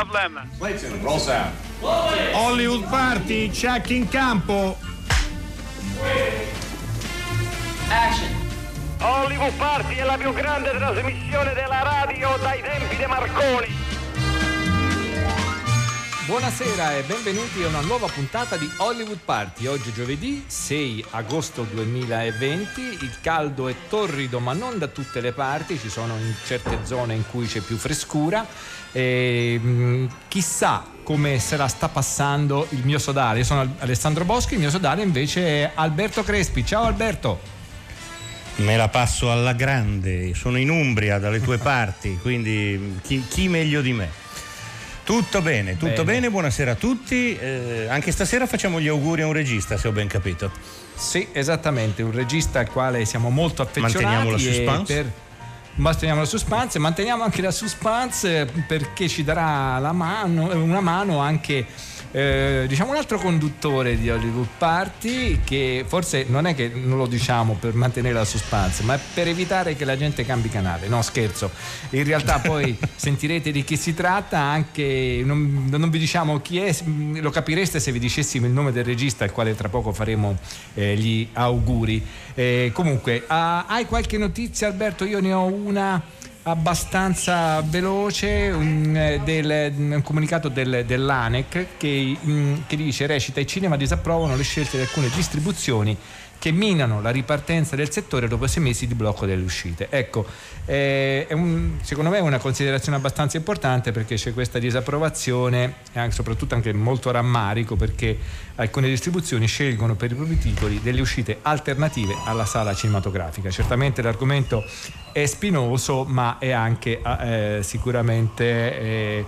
Problem. Clayton, roll sound. Hollywood Party, check in campo. Action. Hollywood Party è la più grande trasmissione della radio dai tempi di Marconi. Buonasera e benvenuti a una nuova puntata di Hollywood Party. Oggi giovedì 6 agosto 2020, il caldo è torrido ma non da tutte le parti, ci sono in certe zone in cui c'è più frescura. E, mh, chissà come se la sta passando il mio sodale. Io sono Alessandro Boschi, il mio sodale invece è Alberto Crespi. Ciao Alberto. Me la passo alla grande, sono in Umbria dalle tue parti, quindi chi, chi meglio di me? Tutto bene, tutto bene, bene buonasera a tutti. Eh, anche stasera facciamo gli auguri a un regista, se ho ben capito. Sì, esattamente, un regista al quale siamo molto affezionati. Manteniamo la suspense. Per... Manteniamo la suspense, manteniamo anche la suspense perché ci darà mano, una mano anche eh, diciamo un altro conduttore di Hollywood Party che forse non è che non lo diciamo per mantenere la suspense ma per evitare che la gente cambi canale. No scherzo. In realtà poi sentirete di chi si tratta anche non, non, vi diciamo chi è lo capireste se vi dicessimo il nome del regista al quale tra poco faremo eh, gli auguri. Eh, comunque ah, hai qualche notizia Alberto? Io ne ho una abbastanza veloce eh, del, un comunicato del, dell'ANEC che, mm, che dice recita i cinema disapprovano le scelte di alcune distribuzioni che minano la ripartenza del settore dopo sei mesi di blocco delle uscite. Ecco, eh, un, secondo me è una considerazione abbastanza importante perché c'è questa disapprovazione e anche, soprattutto anche molto rammarico perché alcune distribuzioni scelgono per i propri titoli delle uscite alternative alla sala cinematografica. Certamente l'argomento è spinoso ma è anche eh, sicuramente eh,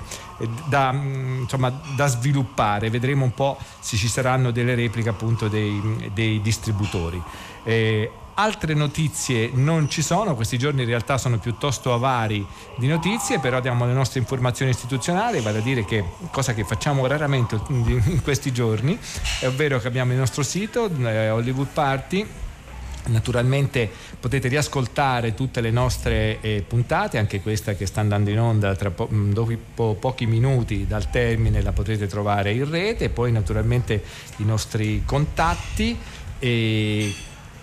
da, insomma, da, sviluppare. Vedremo un po' se ci saranno delle repliche appunto dei, dei distributori. Eh, altre notizie non ci sono, questi giorni in realtà sono piuttosto avari di notizie, però diamo le nostre informazioni istituzionali, vale a dire che cosa che facciamo raramente in questi giorni, è ovvero che abbiamo il nostro sito eh, Hollywood Party Naturalmente potete riascoltare tutte le nostre eh, puntate, anche questa che sta andando in onda tra po- mm, dopo pochi minuti dal termine la potrete trovare in rete, poi naturalmente i nostri contatti. E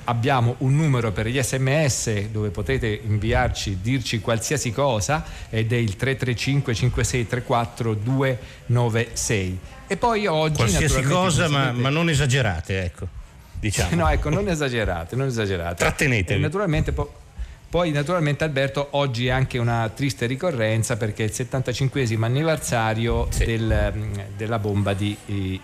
abbiamo un numero per gli sms dove potete inviarci, dirci qualsiasi cosa ed è il 335 5634 296 e poi oggi qualsiasi cosa ma, ma non esagerate ecco diciamo. No, ecco, non esagerate, non esagerate. Trattenetevi. E naturalmente po- poi naturalmente Alberto oggi è anche una triste ricorrenza perché è il 75 anniversario sì. del, mm, della bomba di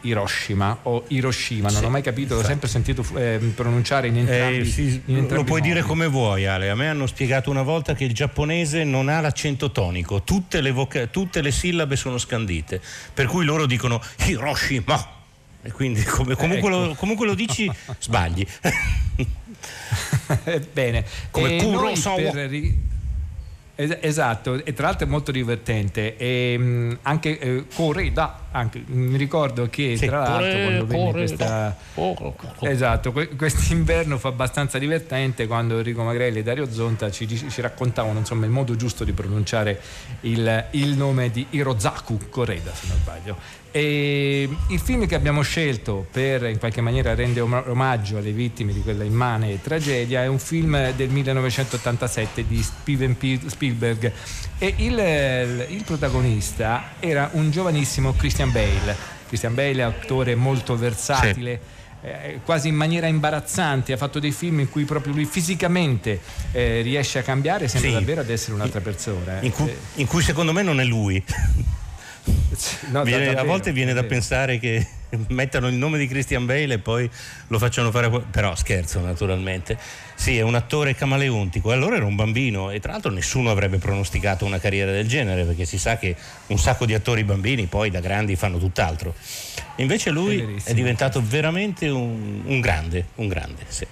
Hiroshima o Hiroshima, non sì, ho mai capito, l'ho sempre sentito eh, pronunciare in entrambi, eh, sì, in entrambi Lo puoi modi. dire come vuoi Ale, a me hanno spiegato una volta che il giapponese non ha l'accento tonico, tutte le, voca- tutte le sillabe sono scandite, per cui loro dicono Hiroshima e quindi come, comunque, ecco. lo, comunque, lo, dici sbagli. Bene. Come Kurosawa. esatto, e tra l'altro è molto divertente. E, mh, anche eh, Correda, anche, mi ricordo che sì, tra l'altro corre, quando venne questa. Esatto, quest'inverno fu abbastanza divertente quando Enrico Magrelli e Dario Zonta ci, ci raccontavano insomma, il modo giusto di pronunciare il, il nome di Hirozaku Correda, se non sbaglio. E il film che abbiamo scelto per in qualche maniera rendere omaggio alle vittime di quella immane tragedia è un film del 1987 di Steven Spielberg e il, il protagonista era un giovanissimo Christian Bale. Christian Bale è un attore molto versatile. Sì. Eh, quasi in maniera imbarazzante, ha fatto dei film in cui proprio lui fisicamente eh, riesce a cambiare, sembra sì. davvero ad essere un'altra persona. Eh. In, cui, in cui secondo me non è lui. No, viene, davvero, a volte viene da pensare che mettano il nome di Christian Bale e poi lo facciano fare però scherzo naturalmente. Sì è un attore camaleontico allora era un bambino e tra l'altro nessuno avrebbe pronosticato una carriera del genere perché si sa che un sacco di attori bambini poi da grandi fanno tutt'altro. Invece lui è, è diventato veramente un, un grande un grande sì.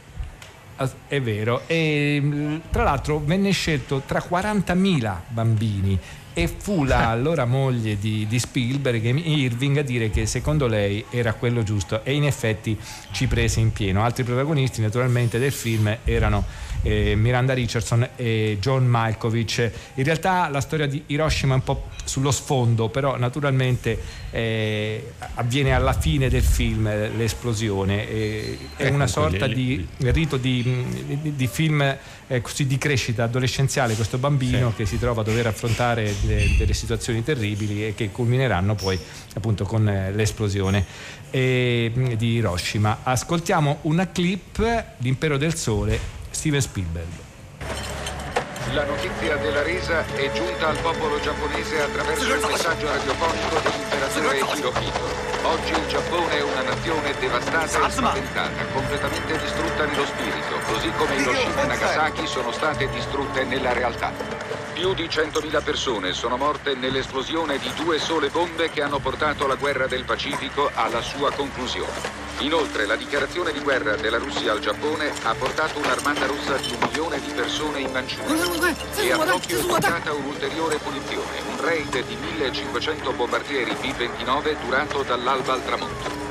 È vero. E tra l'altro venne scelto tra 40.000 bambini e fu la allora moglie di, di, Spielberg, Irving, a dire che secondo lei era quello giusto e in effetti ci prese in pieno. Altri protagonisti naturalmente del film erano eh, Miranda Richardson e John Malkovich. In realtà la storia di Hiroshima è un po' sullo sfondo, però naturalmente eh, avviene alla fine del film l'esplosione. Eh, è ecco una sorta di rito di, di, di film eh, così di crescita adolescenziale questo bambino sì. che si trova a dover affrontare de, delle situazioni terribili e che culmineranno poi appunto con eh, l'esplosione eh, di Hiroshima. Ascoltiamo una clip, L'impero del sole, Steven Spielberg. La notizia della resa è giunta al popolo giapponese attraverso il messaggio radiofonico dell'imperatore Hirohito. Oggi il Giappone è una nazione devastata e spaventata, completamente distrutta nello spirito, così come Hiroshima e Nagasaki sono state distrutte nella realtà. Più di 100.000 persone sono morte nell'esplosione di due sole bombe che hanno portato la guerra del Pacifico alla sua conclusione. Inoltre la dichiarazione di guerra della Russia al Giappone ha portato un'armata russa di un milione di persone in Manciuria e ha proprio effettuata un'ulteriore punizione, un raid di 1500 bombardieri B-29 durato dall'alba al tramonto.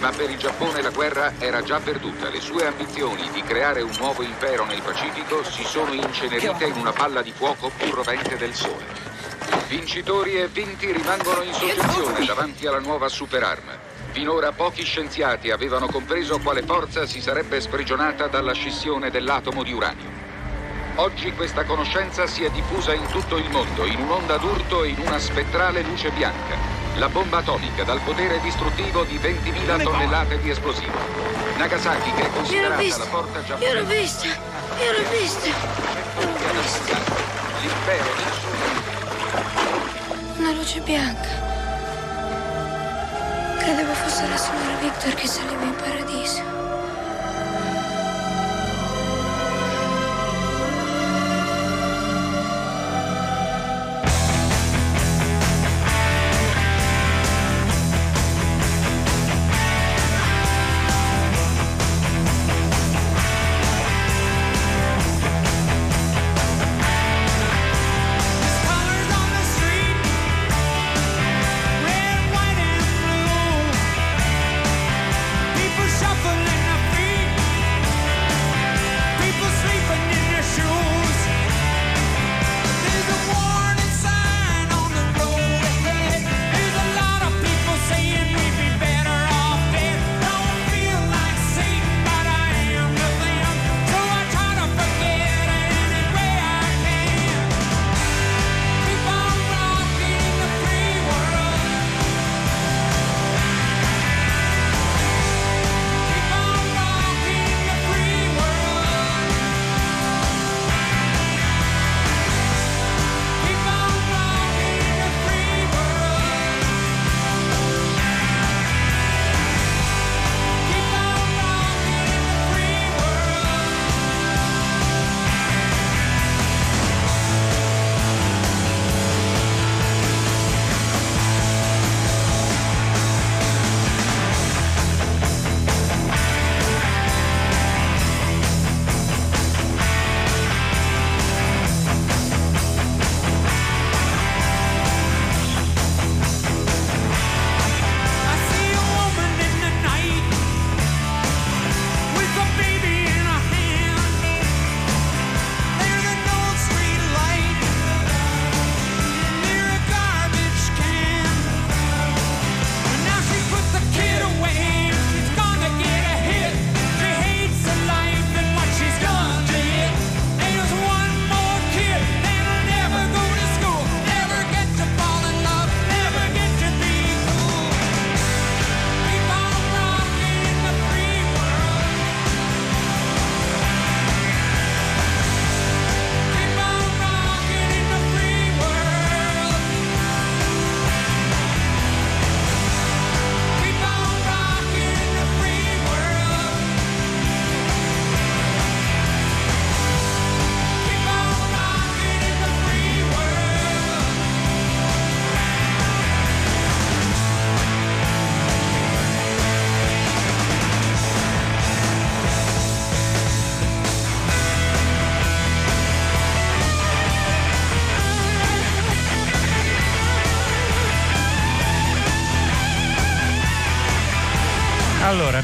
Ma per il Giappone la guerra era già perduta. Le sue ambizioni di creare un nuovo impero nel Pacifico si sono incenerite in una palla di fuoco più rovente del sole. Vincitori e vinti rimangono in soggezione davanti alla nuova superarma. Finora pochi scienziati avevano compreso quale forza si sarebbe sprigionata dalla scissione dell'atomo di uranio. Oggi questa conoscenza si è diffusa in tutto il mondo, in un'onda d'urto e in una spettrale luce bianca. La bomba atomica dal potere distruttivo di 20.000 tonnellate di esplosivo. Nagasaki, che è considerata la porta giapponese... Io l'ho vista, io l'ho vista. L'impero del sole. Una luce bianca. Credevo fosse la signora Victor che saliva in paradiso.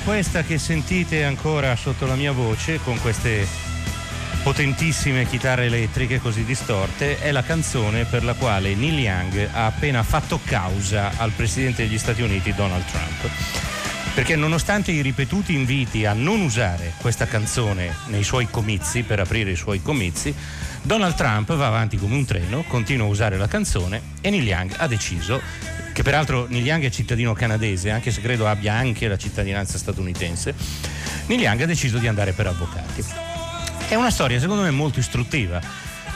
Questa che sentite ancora sotto la mia voce, con queste potentissime chitarre elettriche così distorte, è la canzone per la quale Neil Young ha appena fatto causa al presidente degli Stati Uniti Donald Trump. Perché nonostante i ripetuti inviti a non usare questa canzone nei suoi comizi, per aprire i suoi comizi, Donald Trump va avanti come un treno, continua a usare la canzone e Neil Young ha deciso che peraltro Neil Young è cittadino canadese, anche se credo abbia anche la cittadinanza statunitense, Neil Young ha deciso di andare per avvocati. È una storia secondo me molto istruttiva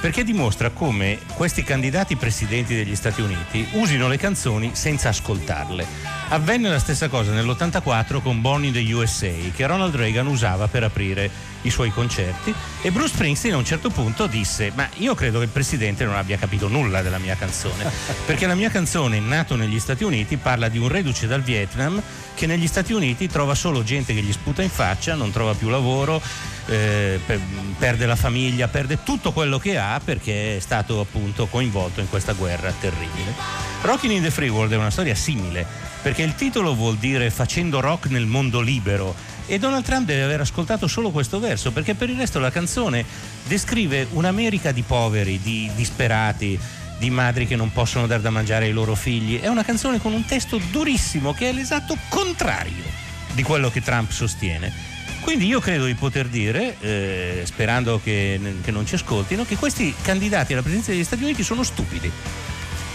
perché dimostra come questi candidati presidenti degli Stati Uniti usino le canzoni senza ascoltarle. Avvenne la stessa cosa nell'84 con Bonnie the USA, che Ronald Reagan usava per aprire i suoi concerti e Bruce Springsteen a un certo punto disse ma io credo che il presidente non abbia capito nulla della mia canzone perché la mia canzone nato negli Stati Uniti parla di un reduce dal Vietnam che negli Stati Uniti trova solo gente che gli sputa in faccia non trova più lavoro eh, per, perde la famiglia perde tutto quello che ha perché è stato appunto coinvolto in questa guerra terribile Rockin' in the Free World è una storia simile perché il titolo vuol dire facendo rock nel mondo libero e Donald Trump deve aver ascoltato solo questo verso, perché per il resto la canzone descrive un'America di poveri, di disperati, di madri che non possono dar da mangiare ai loro figli. È una canzone con un testo durissimo che è l'esatto contrario di quello che Trump sostiene. Quindi io credo di poter dire, eh, sperando che, che non ci ascoltino, che questi candidati alla presidenza degli Stati Uniti sono stupidi,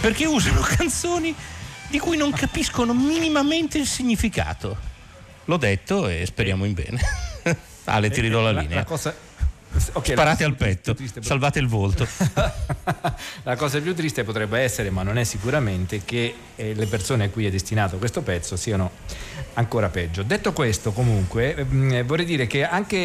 perché usano canzoni di cui non capiscono minimamente il significato. L'ho detto e speriamo in bene. Ale, ti ridò la linea. La, la cosa, Okay, Sparate al petto, triste, salvate il volto. la cosa più triste potrebbe essere, ma non è sicuramente, che eh, le persone a cui è destinato questo pezzo siano ancora peggio. Detto questo, comunque, eh, vorrei dire che anche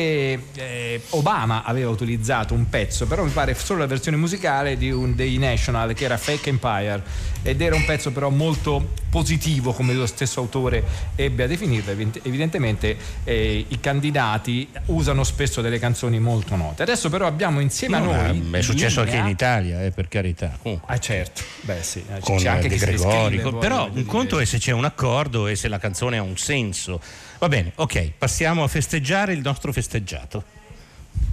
eh, Obama aveva utilizzato un pezzo, però mi pare solo la versione musicale di un, dei National, che era Fake Empire, ed era un pezzo però molto positivo, come lo stesso autore ebbe a definirlo. Evidentemente eh, i candidati usano spesso delle canzoni molto note. Adesso però abbiamo insieme no, a noi... È successo linea... anche in Italia, eh, per carità. Comunque. Ah certo, beh sì. Con c'è anche De Gregori, scrive, però un conto è se c'è un accordo e se la canzone ha un senso. Va bene, ok, passiamo a festeggiare il nostro festeggiato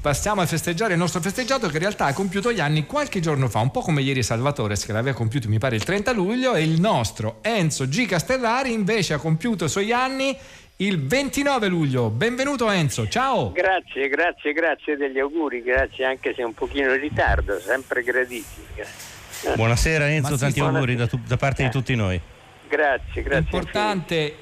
passiamo a festeggiare il nostro festeggiato che in realtà ha compiuto gli anni qualche giorno fa, un po' come ieri Salvatore che l'aveva compiuto mi pare il 30 luglio e il nostro Enzo G. Castellari invece ha compiuto i suoi anni il 29 luglio. Benvenuto Enzo, ciao. Grazie, grazie, grazie degli auguri, grazie anche se un pochino in ritardo, sempre graditi. Buonasera Enzo, sì, tanti auguri da, tu, da parte eh. di tutti noi. Grazie, grazie. Importante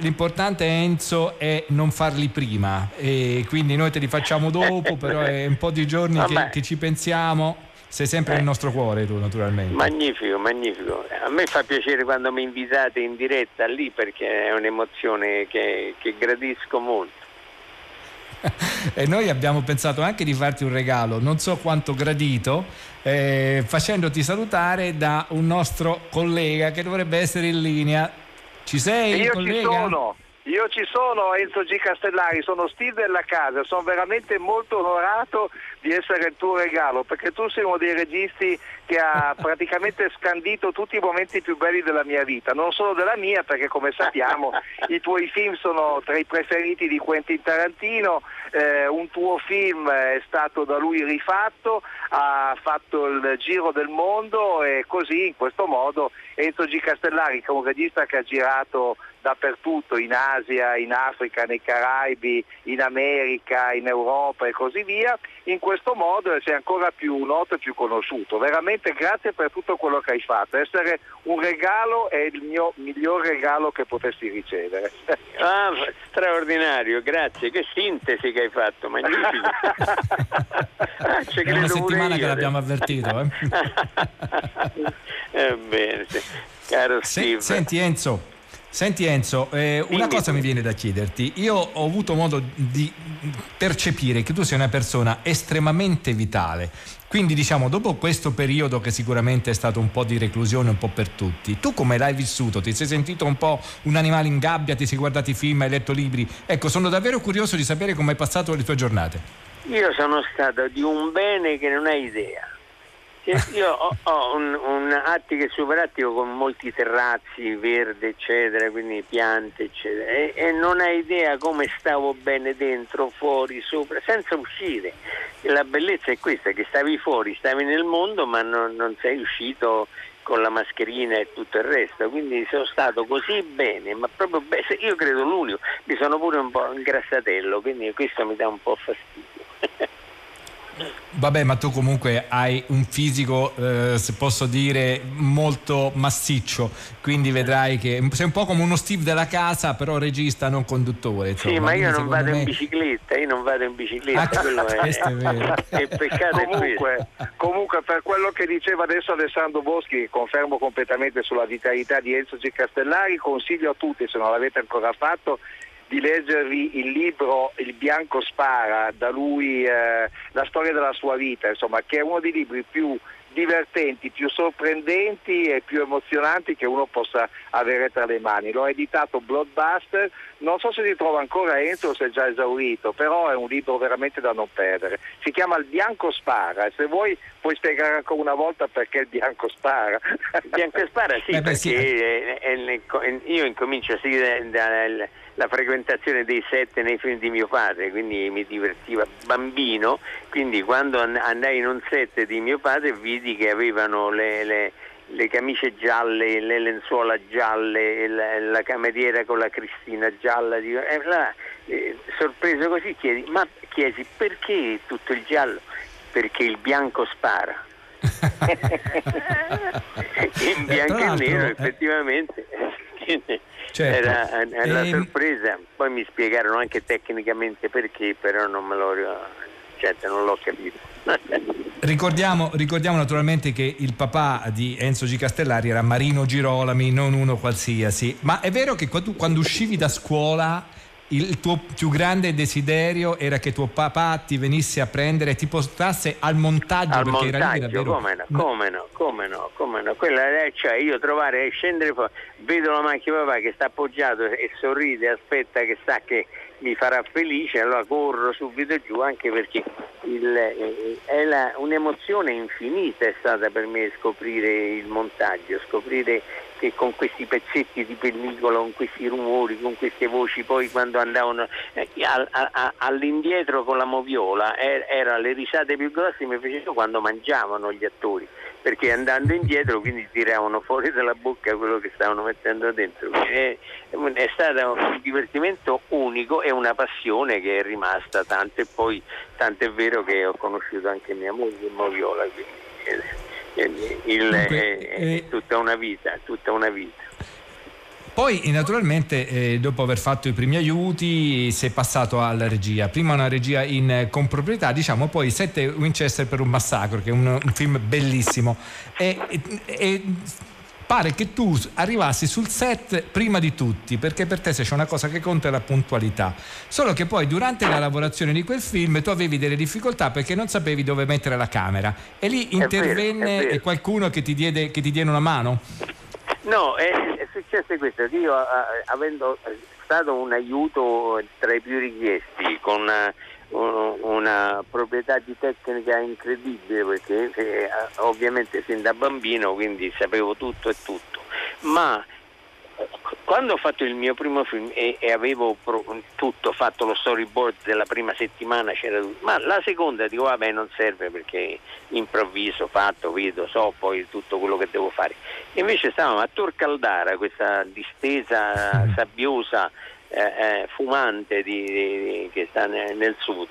L'importante Enzo è non farli prima e quindi noi te li facciamo dopo, però è un po' di giorni che, che, ci pensiamo. Sei sempre eh. nel nostro cuore tu naturalmente. Magnifico, magnifico. A me fa piacere quando mi invitate in diretta lì perché è un'emozione che, che gradisco molto. e noi abbiamo pensato anche di farti un regalo, non so quanto gradito, eh, facendoti salutare da un nostro collega che dovrebbe essere in linea. Ci sei? Io collega? ci sono. Io ci sono Enzo G. Castellari, sono Steve della casa, sono veramente molto onorato di essere il tuo regalo, perché tu sei uno dei registi che ha praticamente scandito tutti i momenti più belli della mia vita, non solo della mia, perché come sappiamo i tuoi film sono tra i preferiti di Quentin Tarantino, eh, un tuo film è stato da lui rifatto, ha fatto il giro del mondo e così in questo modo Enzo G. Castellari, che è un regista che ha girato dappertutto, in Asia, in Africa, nei Caraibi, in America, in Europa e così via, in questo modo sei ancora più noto e più conosciuto. Veramente grazie per tutto quello che hai fatto. Essere un regalo è il mio miglior regalo che potessi ricevere. Ah, straordinario, grazie. Che sintesi che hai fatto, magnifico. ah, è una settimana che l'abbiamo avvertito. Eh? eh bene, caro Steve. Senti Enzo. Senti Enzo, eh, una cosa mi viene da chiederti. Io ho avuto modo di percepire che tu sei una persona estremamente vitale. Quindi diciamo, dopo questo periodo che sicuramente è stato un po' di reclusione un po' per tutti, tu come l'hai vissuto? Ti sei sentito un po' un animale in gabbia? Ti sei guardati film, hai letto libri? Ecco, sono davvero curioso di sapere come hai passato le tue giornate. Io sono stato di un bene che non hai idea. Io ho, ho un, un, attico e superattico con molti terrazzi, verde, eccetera, quindi piante, eccetera, e, e, non hai idea come stavo bene dentro, fuori, sopra, senza uscire. La bellezza è questa, che stavi fuori, stavi nel mondo, ma non, non sei uscito con la mascherina e tutto il resto, quindi sono stato così bene, ma proprio bene, io credo l'unico, mi sono pure un po' ingrassatello, quindi questo mi dà un po' fastidio. Vabbè, ma tu comunque hai un fisico, eh, se posso dire, molto massiccio, quindi vedrai che sei un po' come uno Steve della casa, però regista, non conduttore. Insomma. Sì, ma io non vado me... in bicicletta, io non vado in bicicletta, ah, quello è, questo è vero. è peccato comunque, comunque, per quello che diceva adesso Alessandro Boschi, confermo completamente sulla vitalità di Enzo G. Castellari, consiglio a tutti, se non l'avete ancora fatto, di leggervi il libro Il bianco spara, da lui eh, la storia della sua vita, insomma, che è uno dei libri più divertenti, più sorprendenti e più emozionanti che uno possa avere tra le mani. L'ho editato Bloodbuster, non so se si trova ancora entro o se è già esaurito, però è un libro veramente da non perdere. Si chiama Il bianco spara e se vuoi puoi spiegare ancora una volta perché il bianco spara. Il bianco spara sì, eh beh, perché sì. Io incomincio a seguire la frequentazione dei set nei film di mio padre, quindi mi divertiva bambino, quindi quando andai in un set di mio padre vidi che avevano le, le, le camicie gialle, le lenzuola gialle, la, la, cameriera con la cristina gialla, dico, eh, là, eh, sorpreso così chiedi, ma chiesi perché tutto il giallo? Perché il bianco spara. in bianco e nero eh. effettivamente certo. era, una e... sorpresa, poi mi spiegarono anche tecnicamente perché, però non me lo certo, non l'ho capito. ricordiamo, ricordiamo, naturalmente che il papà di Enzo G. Castellari era Marino Girolami, non uno qualsiasi, ma è vero che quando, quando uscivi da scuola il tuo più grande desiderio era che tuo papà ti venisse a prendere e ti portasse al montaggio al perché montaggio, era lì davvero... come no, come no, come no, come no. Quella cioè io trovare e scendere fuori, vedo la macchina papà che sta appoggiato e sorride, aspetta che sa che mi farà felice, allora corro subito giù anche perché il, è la, un'emozione infinita è stata per me scoprire il montaggio, scoprire che con questi pezzetti di pellicola, con questi rumori, con queste voci, poi quando andavano eh, a, a, all'indietro con la moviola, er, era le risate più grosse mi facevano quando mangiavano gli attori, perché andando indietro quindi tiravano fuori dalla bocca quello che stavano mettendo dentro. È, è stato un divertimento unico e una passione che è rimasta tanto e poi tanto è vero che ho conosciuto anche mia moglie Moviola. Quindi, eh, il, Dunque, è, è eh, tutta una vita, tutta una vita. Poi naturalmente eh, dopo aver fatto i primi aiuti si è passato alla regia, prima una regia in eh, comproprietà, diciamo poi Sette Winchester per un massacro che è un, un film bellissimo e, e, e pare che tu arrivassi sul set prima di tutti, perché per te se c'è una cosa che conta è la puntualità. Solo che poi durante la lavorazione di quel film tu avevi delle difficoltà perché non sapevi dove mettere la camera e lì intervenne è vero, è vero. qualcuno che ti, diede, che ti diede una mano? No, è, è successo questo, io avendo stato un aiuto tra i più richiesti con una proprietà di tecnica incredibile perché eh, ovviamente sin da bambino quindi sapevo tutto e tutto. Ma quando ho fatto il mio primo film e, e avevo pro, tutto fatto lo storyboard della prima settimana c'era tutto ma la seconda dico vabbè non serve perché improvviso fatto vedo so poi tutto quello che devo fare. Invece stavamo a Tor Caldara questa distesa sabbiosa eh, eh, fumante di, di, che sta nel, nel sud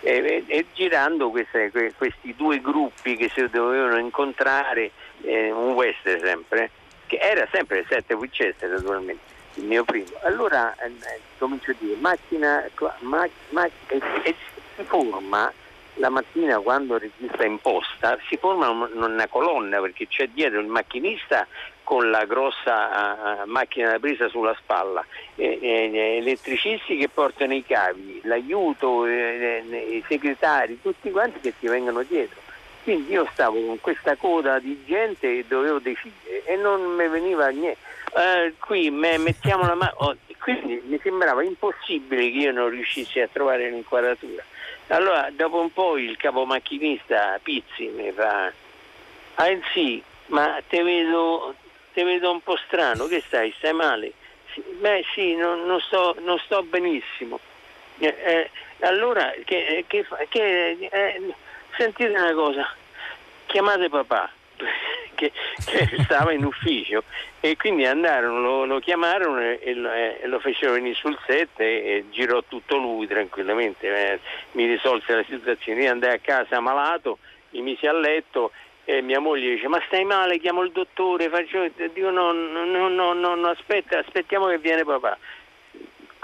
e, e girando queste, questi due gruppi che si dovevano incontrare, eh, un western sempre, che era sempre il 7 Winchester naturalmente, il mio primo. Allora eh, comincio a dire macchina, ma, ma, e, e si forma la mattina quando il regista imposta si forma una colonna perché c'è dietro il macchinista con la grossa uh, macchina da presa sulla spalla, eh, eh, elettricisti che portano i cavi, l'aiuto, eh, i segretari, tutti quanti che ti vengono dietro. Quindi io stavo con questa coda di gente e dovevo decidere e non mi veniva niente. Uh, qui me, mettiamo la mano, oh, quindi mi sembrava impossibile che io non riuscissi a trovare l'inquadratura. Allora dopo un po' il capomacchinista Pizzi mi fa Ah sì, ma te vedo, te vedo un po' strano, che stai? Stai male? Beh sì, non, non, sto, non sto, benissimo. Eh, eh, allora, che, che, che, eh, sentite una cosa, chiamate papà. Che, che, stava in ufficio. E quindi andarono, lo, lo chiamarono e, e, e, lo fecero venire sul set e, e girò tutto lui tranquillamente, eh, mi risolse la situazione, io andai a casa malato, mi misi a letto e mia moglie dice ma stai male, chiamo il dottore, faccio, dico no, no, no, no, aspetta, aspettiamo che viene papà.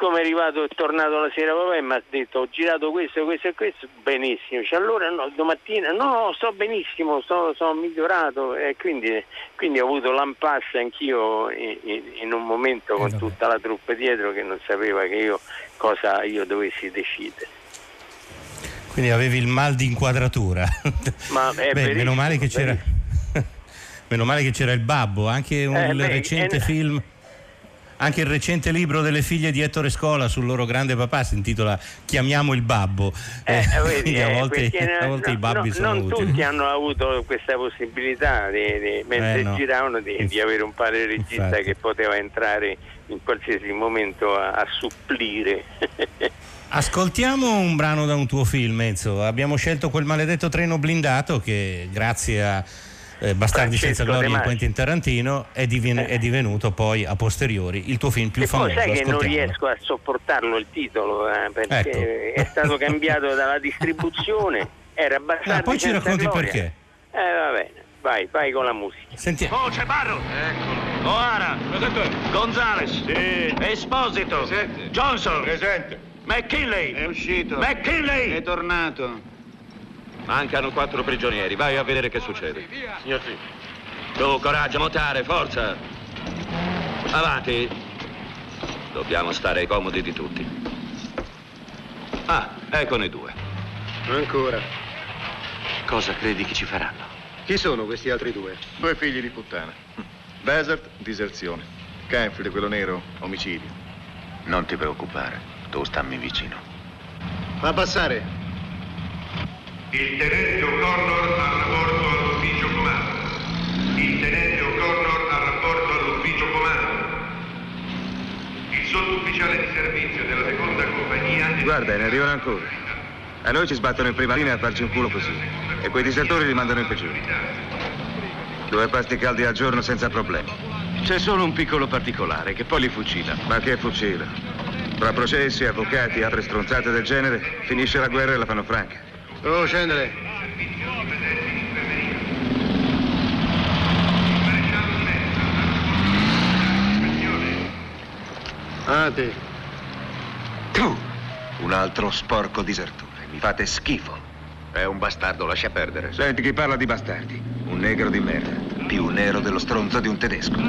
Come è arrivato, è tornato la sera papà e mi ha detto ho girato questo, questo e questo, benissimo. Cioè, allora no, domattina no, sto benissimo, sto, sono migliorato e quindi, quindi, ho avuto l'impasse anch'io in, in, in un momento con tutta la truppa dietro che non sapeva che io, cosa io dovessi decidere. Quindi avevi il mal di inquadratura. Ma è Beh, meno male che c'era. meno male che c'era il babbo, anche un eh, recente beh, film. Anche il recente libro delle figlie di Ettore Scola sul loro grande papà si intitola Chiamiamo il babbo. Eh, eh, vedi, a volte, a volte no, i babbi no, sono non utili. tutti hanno avuto questa possibilità di, di, mentre eh, no. giravano di, di, avere un padre regista Infatti. che poteva entrare in qualsiasi momento a, a supplire. Ascoltiamo un brano da un tuo film, Enzo. Abbiamo scelto quel maledetto treno blindato che grazie a eh, Bastardi senza gloria di Quentin Tarantino è, divin- è, divenuto poi a posteriori il tuo film più e famoso. sai che non riesco a sopportarlo il titolo eh, perché ecco. è stato cambiato dalla distribuzione, era Bastardi ah, poi ci racconti gloria. perché. Eh va bene. Vai, vai con la musica. Sentiamo. Oh, c'è Barro! Eccolo. O'Hara. Presente. Gonzales. Sì. Esposito. Presente. Johnson. Presente. McKinley! È uscito. McKinley! È tornato. Mancano quattro prigionieri. Vai a vedere che succede. Signor sì. Tu, coraggio, montare, forza. Avanti. Dobbiamo stare ai comodi di tutti. Ah, eccone due. Ancora. Cosa credi che ci faranno? Chi sono questi altri due? Due figli di puttana. Desert, diserzione. Canfield, quello nero, omicidio. Non ti preoccupare. Tu stammi vicino. Fa passare. Il tenente O'Connor a rapporto all'ufficio comando. Il tenente O'Connor a rapporto all'ufficio comando. Il sottufficiale di servizio della seconda compagnia... Guarda, ne arrivano ancora. A noi ci sbattono in prima linea a farci un culo così. E quei disertori li mandano in peggiore. Due pasti caldi al giorno senza problemi. C'è solo un piccolo particolare che poi li fucila. Ma che fucila? Tra processi, avvocati e altre stronzate del genere, finisce la guerra e la fanno franca. Oh, scendere. Ah, te. Tu, un altro sporco disertore. Mi fate schifo. È un bastardo, lascia perdere. Senti chi parla di bastardi. Un negro di merda. Più nero dello stronzo di un tedesco.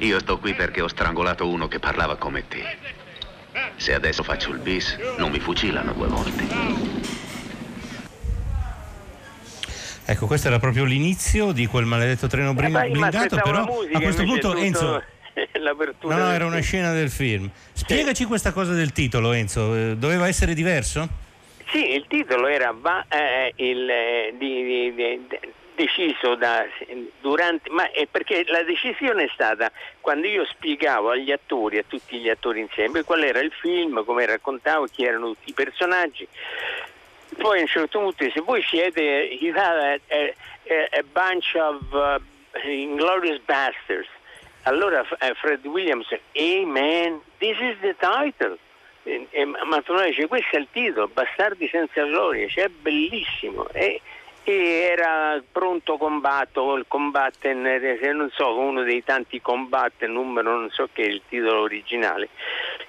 Io sto qui perché ho strangolato uno che parlava come te. Se adesso faccio il bis, non mi fucilano due volte. Ecco, questo era proprio l'inizio di quel maledetto treno eh, blindato, però musica, a questo punto Enzo... L'apertura no, no, era una scena del film. Spiegaci sì. questa cosa del titolo, Enzo. Eh, doveva essere diverso? Sì, il titolo era va, eh, il, eh, di, di, di, deciso da, durante, ma è perché la decisione è stata quando io spiegavo agli attori, a tutti gli attori insieme, qual era il film, come raccontavo, chi erano tutti i personaggi. Poi a un certo punto se voi siete, you have a, a, a bunch of uh, inglorious bastards. Allora uh, Fred Williams, hey man, this is the title. E, e Mantonelli dice questo è il titolo, Bastardi senza gloria, cioè è bellissimo. E, e era pronto combatto, il combatten, non so, uno dei tanti combatten, numero non so che è il titolo originale.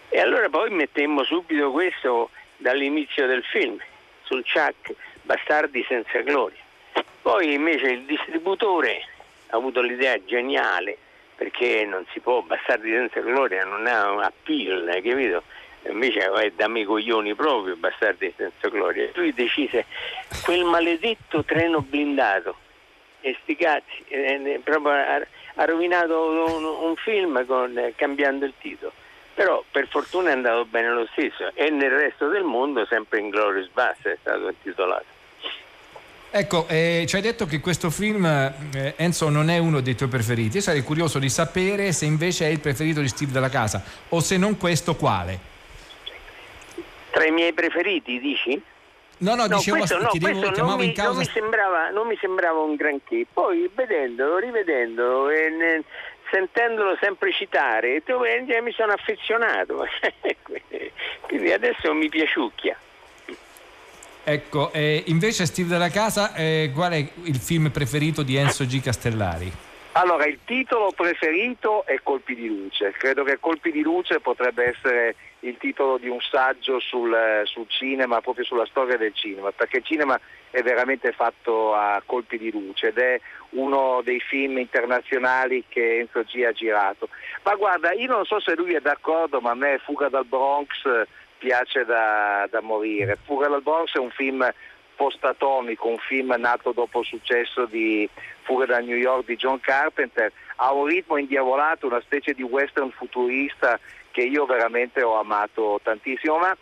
E allora poi mettemmo subito questo dall'inizio del film, sul Chuck, Bastardi senza gloria. Poi invece il distributore ha avuto l'idea geniale, perché non si può, Bastardi senza gloria non ha un appeal, capito? Invece è da me coglioni proprio, bastardi senza gloria. Lui decise quel maledetto treno blindato e sti cazzi, eh, proprio ha, ha rovinato un, un film con, eh, cambiando il titolo. Però per fortuna è andato bene lo stesso e nel resto del mondo sempre in Glorious Bass è stato intitolato. Ecco, eh, ci hai detto che questo film, eh, Enzo, non è uno dei tuoi preferiti. Io sarei curioso di sapere se invece è il preferito di Steve della Casa o se non questo, quale? Tra i miei preferiti, dici? No, no, No, dicevo, questo, no, questo non, mi, causa... non mi sembrava, non mi sembrava un granché. Poi vedendolo, rivedendolo e ne- sentendolo sempre citare, eh, mi sono affezionato. Quindi adesso mi piaciucchia. Ecco, eh, invece Steve della Casa, eh, qual è il film preferito di Enzo G. Castellari? Allora, il titolo preferito è Colpi di luce. Credo che Colpi di luce potrebbe essere il titolo di un saggio sul, eh, sul cinema, proprio sulla storia del cinema, perché il cinema è veramente fatto a colpi di luce ed è uno dei film internazionali che Enzo G ha girato. Ma guarda, io non so se lui è d'accordo, ma a me Fuga dal Bronx piace da, da morire. Fuga dal Bronx è un film post-atomico, un film nato dopo il successo di Fuga da New York di John Carpenter, ha un ritmo indiavolato, una specie di western futurista che io veramente ho amato tantissimo, ma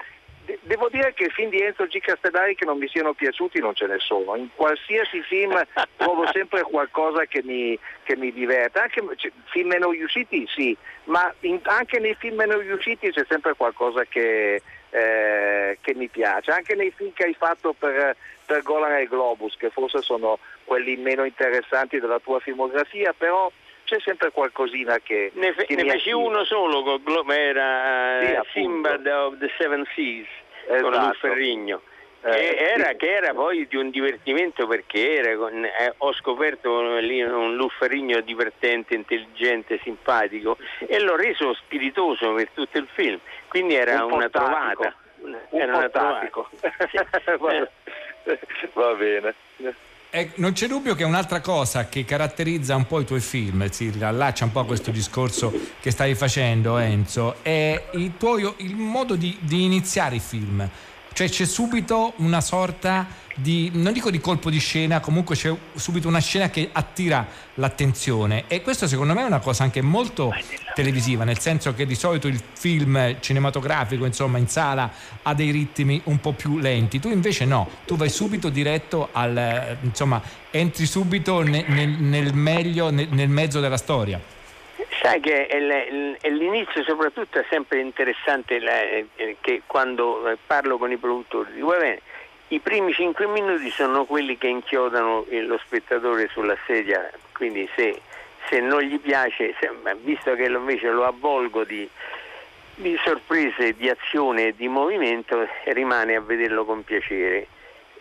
de- devo dire che i film di Enzo G. Castellari che non mi siano piaciuti non ce ne sono, in qualsiasi film trovo sempre qualcosa che mi, che mi diverte, anche cioè, film meno riusciti sì, ma in- anche nei film meno riusciti c'è sempre qualcosa che, eh, che mi piace, anche nei film che hai fatto per, per Golan e Globus, che forse sono quelli meno interessanti della tua filmografia, però c'è sempre qualcosina che, Ne, fe- che ne feci attira. uno solo, con Glo- era Sì, eh. Simbad of the Seven Seas, con Esatto. Lu Ferrigno. Eh, che, era, sì. che era poi di un divertimento perché era con- eh, ho scoperto un Lu Ferrigno divertente, intelligente, simpatico e l'ho reso spiritoso per tutto il film, quindi era Un una tattico. trovata. Un Era trovata. tattico. Sì. Va- Va bene. Eh, non c'è dubbio che un'altra cosa che caratterizza un po' i tuoi film, si riallaccia un po' a questo discorso che stavi facendo Enzo, è il, tuo, il modo di, di iniziare i film. Cioè c'è subito una sorta di, non dico di colpo di scena, comunque c'è subito una scena che attira l'attenzione e questo secondo me è una cosa anche molto televisiva, nel senso che di solito il film cinematografico, insomma, in sala ha dei ritmi un po' più lenti. Tu invece no, tu vai subito diretto al, insomma, entri subito ne- nel, nel meglio, nel, nel mezzo della storia. Sai che l'inizio soprattutto è sempre interessante eh, che quando eh, parlo con i produttori, dico, bene, i primi 5 minuti sono quelli che inchiodano eh, lo spettatore sulla sedia, quindi se, se non gli piace, se- visto che invece lo avvolgo di, di sorprese, di azione e di movimento, rimane a vederlo con piacere.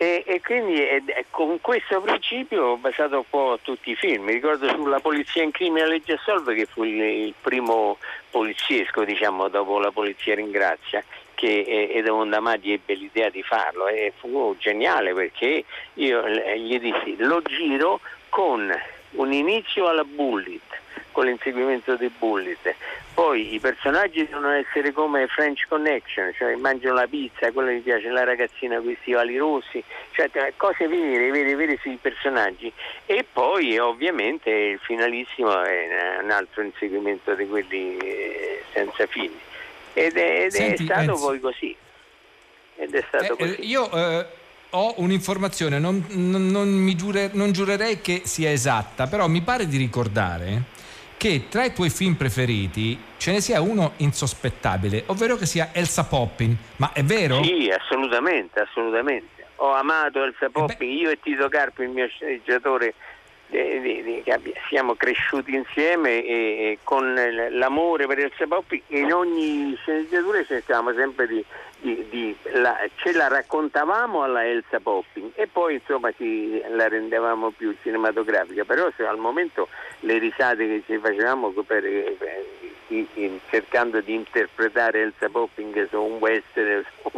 E, e quindi è, è con questo principio ho basato un po' tutti i film. Mi ricordo sulla polizia in crimine legge assolve che fu il, il primo poliziesco, diciamo, dopo la polizia ringrazia, che Edo Damati ebbe l'idea di farlo e fu geniale perché io eh, gli dissi lo giro con un inizio alla bullet, con l'inseguimento dei bullet. Poi i personaggi devono essere come French Connection, cioè mangiano la pizza, quello mi piace, la ragazzina con i stivali rossi, cioè t- cose vere, vere, vere sui personaggi. E poi ovviamente il finalissimo è un altro inseguimento di quelli eh, senza fine. Ed è, ed è Senti, stato Enzo. poi così. Ed è stato Eh, così. eh, io eh, ho un'informazione, non, non- non mi giure- non giurerei che sia esatta, però mi pare di ricordare che tra i tuoi film preferiti ce ne sia uno insospettabile, ovvero che sia Elsa Poppin. Ma è vero? Sì, assolutamente, assolutamente. Ho amato Eh Elsa Popping, io e Tito Carpi, il mio sceneggiatore, eh, abbi- siamo cresciuti insieme e, con l'amore per Elsa Popping in ogni sceneggiatura cercavamo sempre di, di- la- ce la raccontavamo alla Elsa Popping e poi insomma ci, la rendevamo più cinematografica, però se al momento le risate che ci facevamo per, per- in- cercando di interpretare Elsa Popping su un western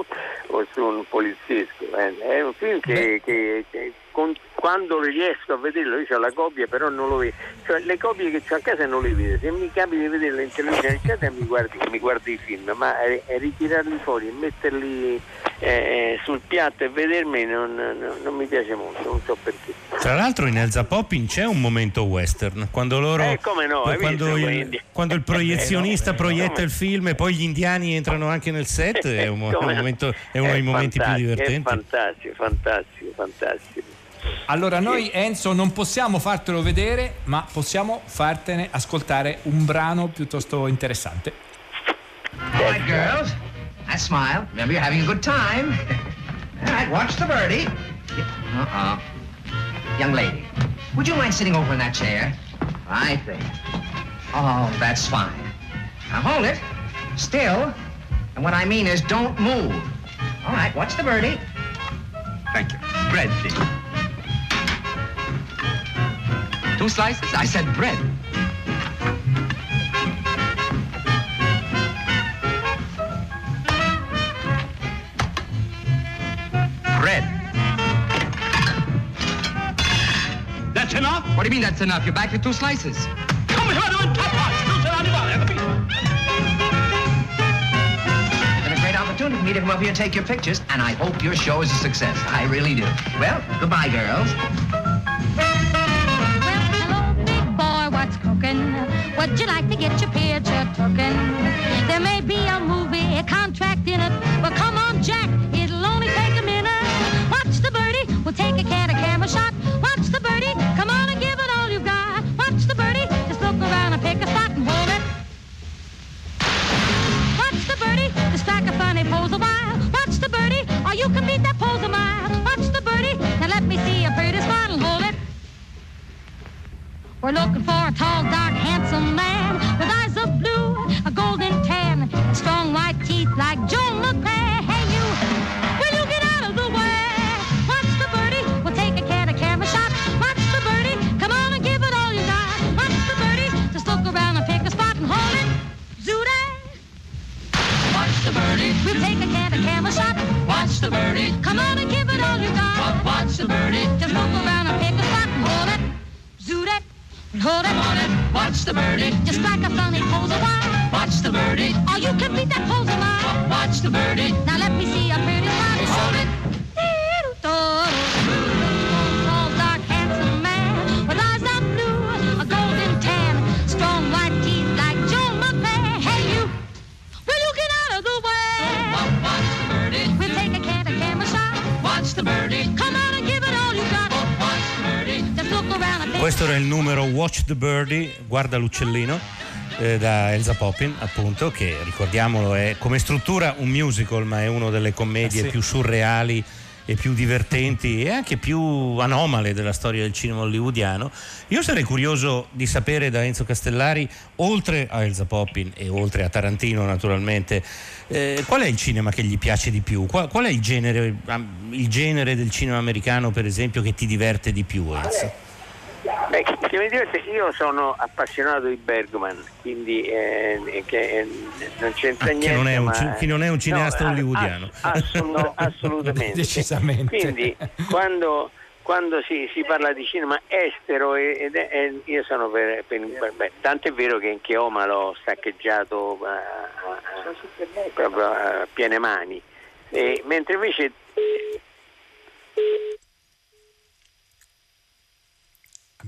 o su, un poliziesco. eh. È un film che, che- che con- quando riesco a vederlo, io ho la copia però non lo vedo, cioè le copie che ho a casa non le vedo, se mi capita di vederlo in televisione mi guardi, mi guardi i film, ma eh, eh, ritirarli fuori e metterli eh, sul piatto e vedermi non, non- non mi piace molto, non so perché. Tra l'altro in Elsa Poppin c'è un momento western, quando loro Eh, come no, quando, visto, il, quando il proiezionista Eh, no, proietta il film e poi gli indiani entrano anche nel set, è, un, è un momento- è uno dei momenti più divertenti. È fantastico, fantastico, fantastico. Allora noi Enzo non possiamo fartelo vedere, ma possiamo fartene ascoltare un brano piuttosto interessante. All right, girls. That smile. Remember, you're having a good time. All right, watch the birdie. Uh-uh. Young lady, would you mind sitting over in that chair? Right there. Oh, that's fine. Now hold it. Still. And what I mean is don't move. All right, watch the birdie. Thank you. Bread, please. Two slices? I said. Bread. Do you mean that's enough? You're back to two slices. Come here, on top Been a great opportunity for me to come up here and take your pictures, and I hope your show is a success. I really do. Well, goodbye, girls. Well, hello, big boy, what's cooking? Would you like to get your picture taken? There may be a movie contract We're looking for a tall, dark, handsome man with eyes of blue, a golden tan, strong white teeth like Joan McCrea. Hey, you, will you get out of the way? Watch the birdie, we'll take a can of camera shot. Watch the birdie, come on and give it all you got. Watch the birdie, just look around and pick a spot and hold it. Zooty. Watch the birdie, we'll take a can of camera shot. Watch the birdie, come on and give it all you got. Watch the birdie, just look Hold it, hold it, watch the birdie. Just like a funny pose a while. Watch the birdie. Or oh, you can beat that pose a mile. Watch the birdie. Now let me see a pretty Questo era il numero Watch the Birdie, guarda l'uccellino, eh, da Elsa Poppin, appunto, che ricordiamolo è come struttura un musical, ma è una delle commedie Eh sì. più surreali e più divertenti e anche più anomale della storia del cinema hollywoodiano. Io sarei curioso di sapere da Enzo Castellari, oltre a Elsa Poppin e oltre a Tarantino naturalmente, eh, qual è il cinema che gli piace di più? Qual, qual è il genere, il genere del cinema americano, per esempio, che ti diverte di più, Enzo? Diverte, io sono appassionato di Bergman, quindi eh, che, eh, non c'entra Ah, niente. che, non è un, ma- non è un cineasta No, hollywoodiano. assolut- assolutamente. Decisamente. Quindi quando, quando si, si parla di cinema estero, e- ed è- e io sono per, per- per- beh, tanto è vero che in Chioma l'ho saccheggiato a, a- a- proprio a piene mani, E mentre invece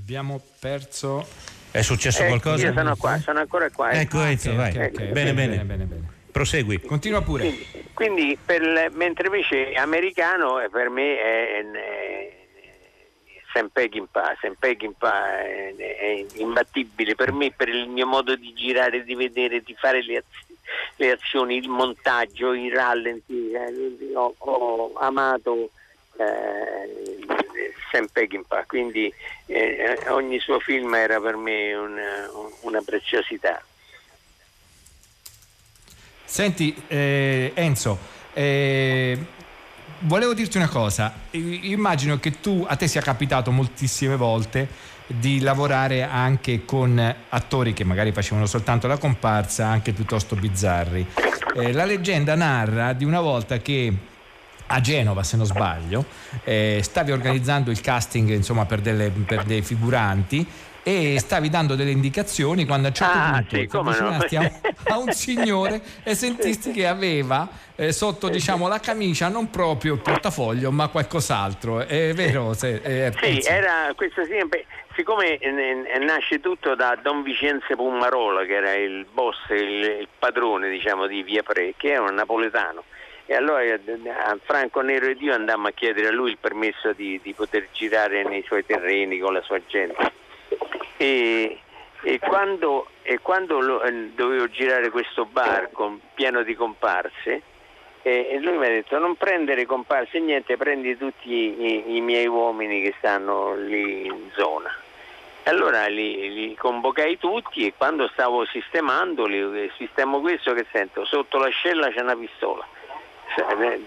Abbiamo perso. È successo eh, qualcosa? io sono qua, sono ancora qua. eh. Ecco, Enzo, ok, vai. ok, ok. Bene, bene, bene, bene. Prosegui. Continua pure. Quindi, quindi per mentre invece americano eh, per me è, è Sam Peckinpah, Sam Peckinpah è, è imbattibile per me, per il mio modo di girare, di vedere, di fare le, az- le azioni, il montaggio, i rallenti, eh, ho, ho amato eh, Sam Peckinpah, quindi eh, ogni suo film era per me una, una preziosità. Senti, eh, Enzo, eh, volevo dirti una cosa. Immagino che tu, a te sia capitato moltissime volte di lavorare anche con attori che magari facevano soltanto la comparsa, anche piuttosto bizzarri. Eh, la leggenda narra di una volta che a Genova, se non sbaglio, eh, stavi organizzando il casting insomma, per, delle- per dei figuranti e stavi dando delle indicazioni quando a un certo Ah, punto sì, come no. a, un- a un signore e sentisti che aveva eh, sotto diciamo, la camicia non proprio il portafoglio ma qualcos'altro. È vero? Se, eh, Sì, era questo sempre, siccome eh, nasce tutto da Don Vicenzo Pummarola, che era il boss, il, il padrone diciamo, di Via Pre, che era un napoletano, E allora eh, a Franco Nero ed io andammo a chiedere a lui il permesso di, di poter girare nei suoi terreni con la sua gente. E, e quando, e quando lo, eh, dovevo girare questo bar con, pieno di comparse, e lui mi ha detto non prendere comparse niente, prendi tutti i, i, miei uomini che stanno lì in zona. Allora li, li, convocai tutti e quando stavo sistemandoli, sistemo questo che sento, sotto l'ascella c'è una pistola,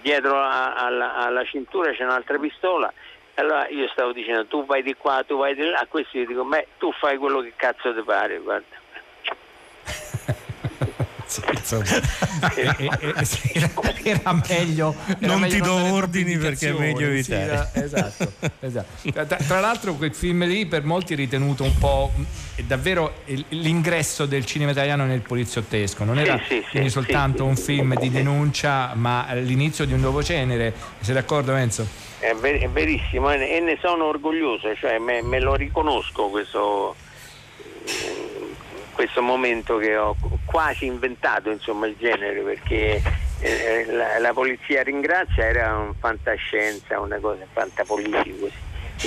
dietro a, alla, alla cintura c'è un'altra pistola allora io stavo dicendo tu vai di qua, tu vai di là, a questi io dico, beh, tu fai quello che cazzo ti pare, guarda. Era, meglio era non meglio ti do ordini perché è meglio evitare sì, esatto, esatto. Tra, tra, l'altro quel film lì per molti è ritenuto un po' davvero l'ingresso del cinema italiano nel poliziottesco. Non era sì, sì, soltanto un film di denuncia ma l'inizio di un nuovo genere sei d'accordo Enzo? È, ver- è verissimo e ne sono orgoglioso cioè me, me lo riconosco questo questo momento che ho quasi inventato insomma, il genere perché eh, la, la, polizia ringrazia era un fantascienza, una cosa fantapolitico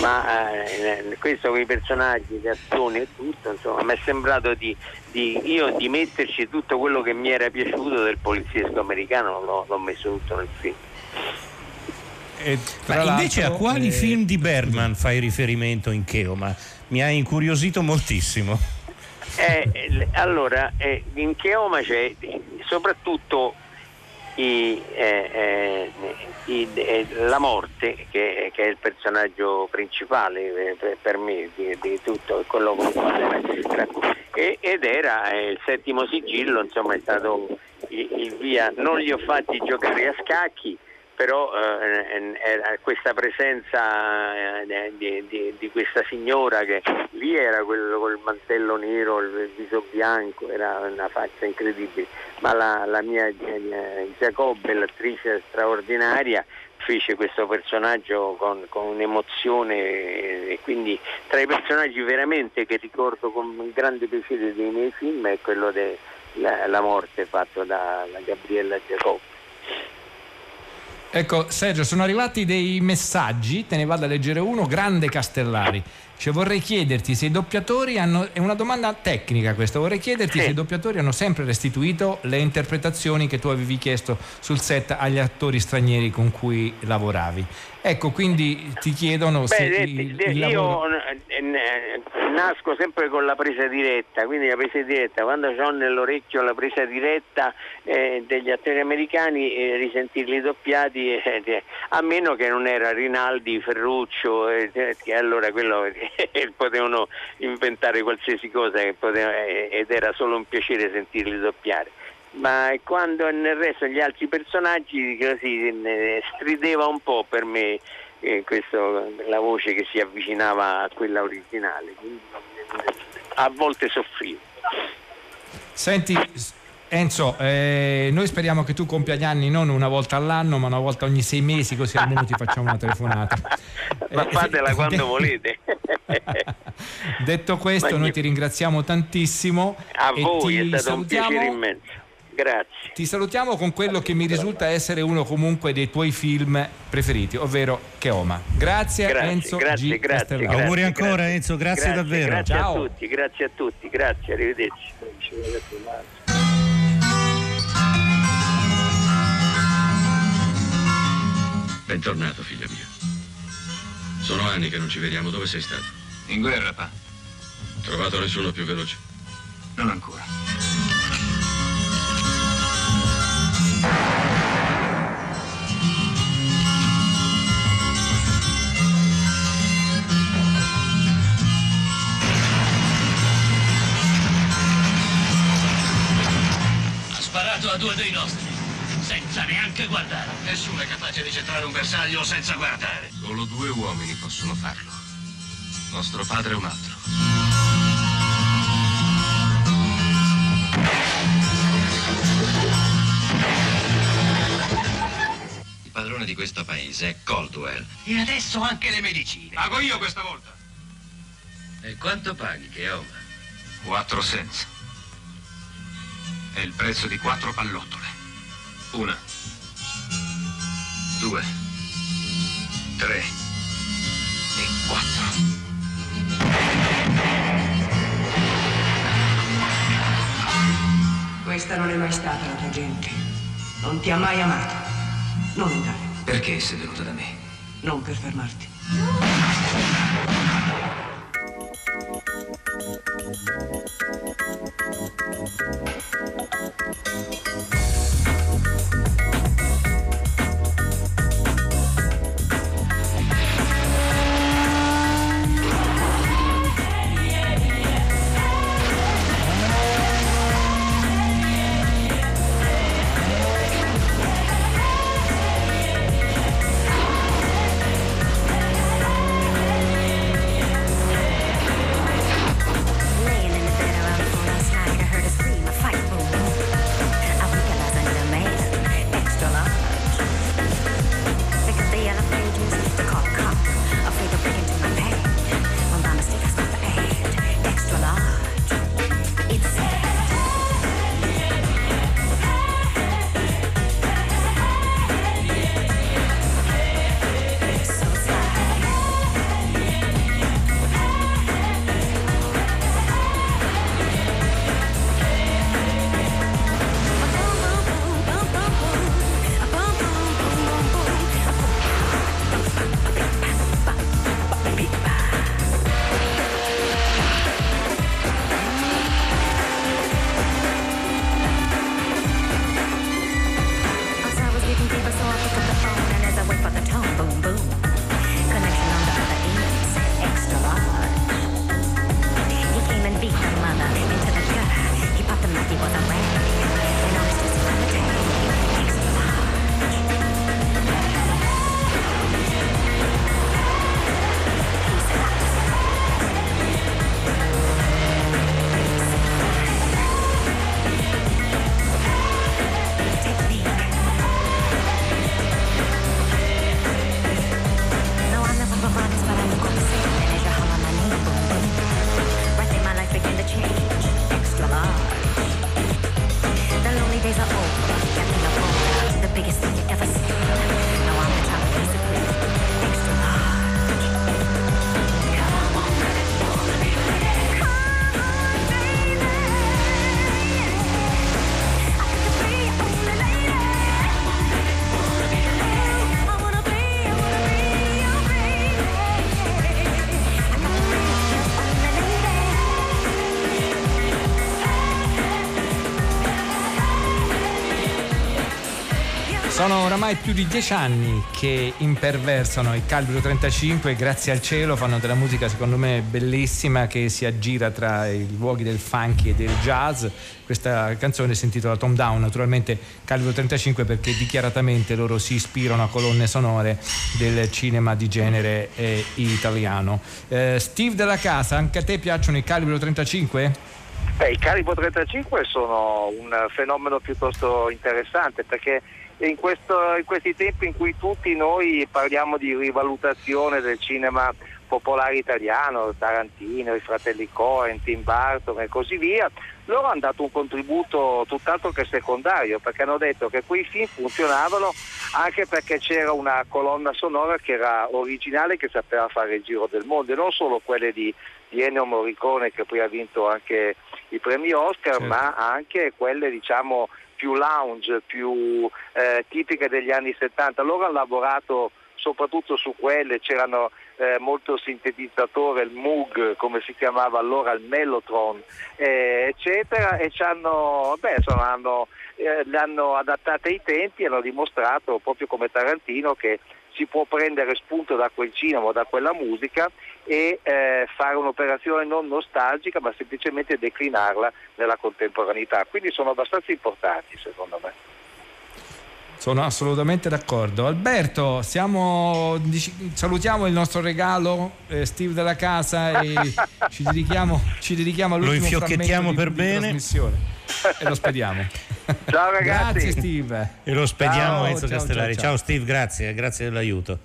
ma eh, questo con i personaggi, le azioni e tutto, insomma, mi è sembrato di, di, io di metterci tutto quello che mi era piaciuto del poliziesco americano, l'ho, l'ho messo tutto nel film. Ma invece a quali eh... film di Bergman fai riferimento in Cheoma? Mi ha incuriosito moltissimo. Eh, allora, eh, in Cheoma c'è? Soprattutto i, eh, eh i, eh, la morte, che, che, è il personaggio principale eh, per, per me di, di, tutto quello che ed era il settimo sigillo, insomma è stato il, il via, non li ho fatti giocare a scacchi però eh, eh, questa presenza eh, di, di, di, questa signora che lì era quello col mantello nero, il viso bianco, era una faccia incredibile, ma la, la mia eh, Giacobbe, l'attrice straordinaria, fece questo personaggio con, con un'emozione e quindi tra i personaggi veramente che ricordo con grande piacere dei miei film è quello della morte fatto da Gabriella Giacobbe. Ecco, Sergio, sono arrivati dei messaggi, te ne vado a leggere uno, grande Castellari. Cioè, vorrei chiederti se i doppiatori hanno. È una domanda tecnica questa. Vorrei chiederti sì. se i doppiatori hanno sempre restituito le interpretazioni che tu avevi chiesto sul set agli attori stranieri con cui lavoravi. Ecco, quindi ti chiedono Beh, se. Il, il io lavoro... nasco sempre con la presa diretta, quindi la presa diretta, quando ho nell'orecchio la presa diretta eh, degli attori americani, eh, risentirli doppiati, eh, a meno che non era Rinaldi, Ferruccio, eh, allora quello potevano inventare qualsiasi cosa poteva, eh, ed era solo un piacere sentirli doppiare ma quando nel resto gli altri personaggi così strideva un po' per me eh, questo, la voce che si avvicinava a quella originale, quindi a volte soffrivo. Senti Enzo, eh, noi speriamo che tu compia gli anni non una volta all'anno, ma una volta ogni sei mesi, così almeno ti facciamo una telefonata. ma fatela eh, quando volete. Detto questo, Magnifico. noi ti ringraziamo tantissimo. A voi è stato salutiamo. un piacere immenso. Grazie. Ti salutiamo con quello che mi risulta essere uno comunque dei tuoi film preferiti, ovvero Cheoma. Grazie, grazie Enzo grazie, G. Grazie, grazie, Auguri ancora grazie. Enzo, grazie, davvero. Grazie Ciao. a tutti, grazie a tutti, grazie, arrivederci. Bentornato, figlio mio. Sono anni che non ci vediamo. Dove sei stato? In guerra, pa. Trovato nessuno più veloce? Non ancora. Due dei nostri, senza neanche guardare. Nessuno è capace di centrare un bersaglio senza guardare. Solo due uomini possono farlo. Nostro padre e un altro. padrone di questo paese è Caldwell. E adesso anche le medicine. Pago io questa volta. E quanto paghi, Cheoma? Quattro senza. È il prezzo di quattro pallottole. Una. due, tre e quattro. Questa non è mai stata la tua gente. Non ti ha mai amato. Non andare. Perché sei venuta da me? Non per fermarti. Thank you. Sono oramai più di dieci anni che imperversano il calibro 35 e grazie al cielo fanno della musica secondo me bellissima che si aggira tra i luoghi del funky e del jazz. Questa canzone si intitola Tom Down, naturalmente calibro 35 perché dichiaratamente loro si ispirano a colonne sonore del cinema di genere eh, italiano. Eh, Steve della Casa, anche a te piacciono i calibro 35? Beh, i calibro 35 sono un fenomeno piuttosto interessante perché in, questo, in questi tempi in cui tutti noi parliamo di rivalutazione del cinema popolare italiano, Tarantino, i fratelli Cohen, Tim Burton e così via, loro hanno dato un contributo tutt'altro che secondario perché hanno detto che quei film funzionavano anche perché c'era una colonna sonora che era originale che sapeva fare il giro del mondo e non solo quelle di, di Ennio Morricone che poi ha vinto anche i premi Oscar certo. ma anche quelle diciamo più lounge, più eh, tipiche degli anni 70. Loro hanno lavorato soprattutto su quelle, c'erano eh, molto sintetizzatori, il Moog come si chiamava allora, il Mellotron, eh, eccetera, e ci hanno, beh, insomma, hanno, eh, le hanno adattate ai tempi e hanno dimostrato proprio come Tarantino che si può prendere spunto da quel cinema o da quella musica e eh, fare un'operazione non nostalgica ma semplicemente declinarla nella contemporaneità. Quindi sono abbastanza importanti secondo me. Sono assolutamente d'accordo. Alberto, siamo, salutiamo il nostro regalo, eh, Steve della casa, e ci dedichiamo, ci dedichiamo all'ultimo Lo infiocchettiamo per bene e lo spediamo. Ciao ragazzi. Grazie Steve. E lo spediamo ciao, Enzo ciao, Castellari. Ciao, ciao. Steve, grazie, grazie dell'aiuto.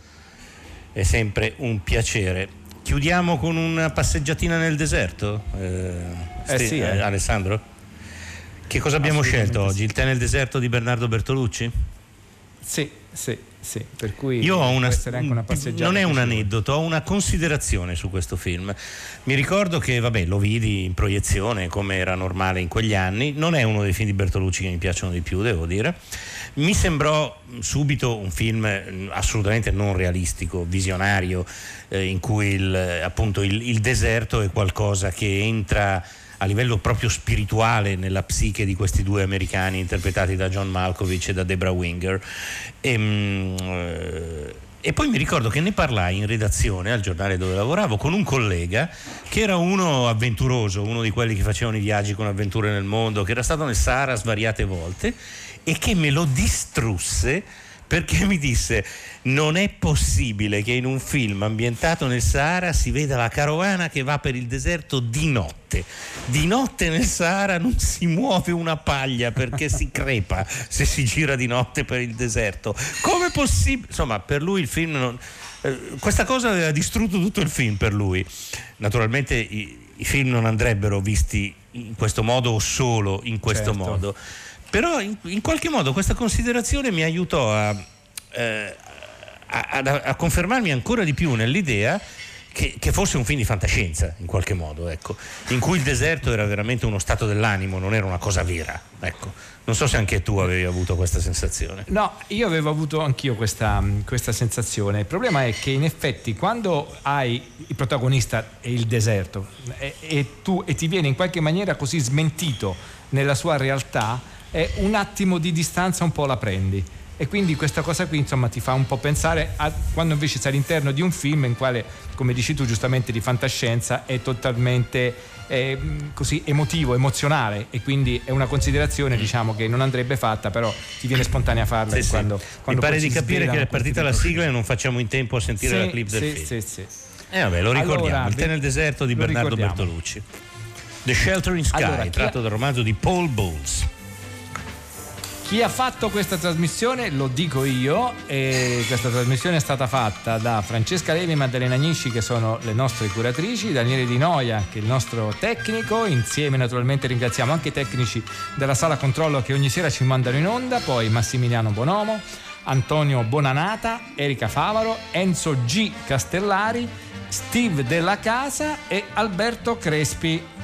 È sempre un piacere. Chiudiamo con una passeggiatina nel deserto, eh, eh Steve, sì, eh. Alessandro? Che cosa abbiamo scelto oggi? Il tè nel deserto di Bernardo Bertolucci? Sì, sì, sì, per cui io ho una, una non è un aneddoto, ho una considerazione su questo film. Mi ricordo che, vabbè, lo vidi in proiezione come era normale in quegli anni. Non è uno dei film di Bertolucci che mi piacciono di più, devo dire. Mi sembrò subito un film mm, assolutamente non realistico, visionario, eh, in cui il, appunto il, il deserto è qualcosa che entra a livello proprio spirituale nella psiche di questi due americani interpretati da John Malkovich e da Debra Winger. E, mm, eh, e poi mi ricordo che ne parlai in redazione al giornale dove lavoravo con un collega che era uno avventuroso, uno di quelli che facevano i viaggi con avventure nel mondo, che era stato nel Sahara svariate volte e che me lo distrusse perché mi disse non è possibile che in un film ambientato nel Sahara si veda la carovana che va per il deserto di notte. Di notte nel Sahara non si muove una paglia perché si crepa se si gira di notte per il deserto. Come possibile? Insomma, per lui il film non... eh, questa cosa aveva distrutto tutto il film per lui. Naturalmente i, i, film non andrebbero visti in questo modo o solo in questo certo. modo però in, in, qualche modo questa considerazione mi aiutò a, eh, a, a, a confermarmi ancora di più nell'idea che, che, fosse un film di fantascienza in qualche modo, ecco, in cui il deserto era veramente uno stato dell'animo, non era una cosa vera. Ecco. Non so se anche tu avevi avuto questa sensazione. No, io avevo avuto anch'io questa, questa sensazione. Il problema è che in effetti quando hai il protagonista e il deserto e, e, tu, e ti viene in qualche maniera così smentito nella sua realtà, e un attimo di distanza un po' la prendi. E quindi questa cosa qui insomma ti fa un po' pensare a quando invece sei all'interno di un film in quale, come dici tu giustamente, di fantascienza è totalmente eh, così emotivo, emozionale e quindi è una considerazione diciamo che non andrebbe fatta, però ti viene spontanea farla sì, quando, sì. quando Mi pare di capire che è partita la sigla e non facciamo in tempo a sentire sì, la clip del film. Sì, sì. E eh, vabbè, lo ricordiamo, allora, Il tè nel deserto di Bernardo ricordiamo. Bertolucci. The Shelter in Sky, allora, tratto ha... dal romanzo di Paul Bowles. Chi ha fatto questa trasmissione lo dico io e questa trasmissione è stata fatta da Francesca Levi e Maddalena Agnisci che sono le nostre curatrici, Daniele Di Noia che è il nostro tecnico, insieme naturalmente ringraziamo anche i tecnici della sala controllo che ogni sera ci mandano in onda, poi Massimiliano Bonomo, Antonio Bonanata, Erika Favaro, Enzo G. Castellari, Steve Della Casa e Alberto Crespi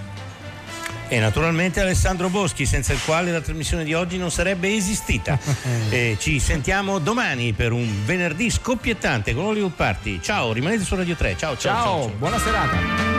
e naturalmente Alessandro Boschi, senza il quale la trasmissione di oggi non sarebbe esistita. eh, ci sentiamo domani per un venerdì scoppiettante con Hollywood Party. Ciao, rimanete su Radio 3. Ciao, ciao. ciao, ciao. buona serata.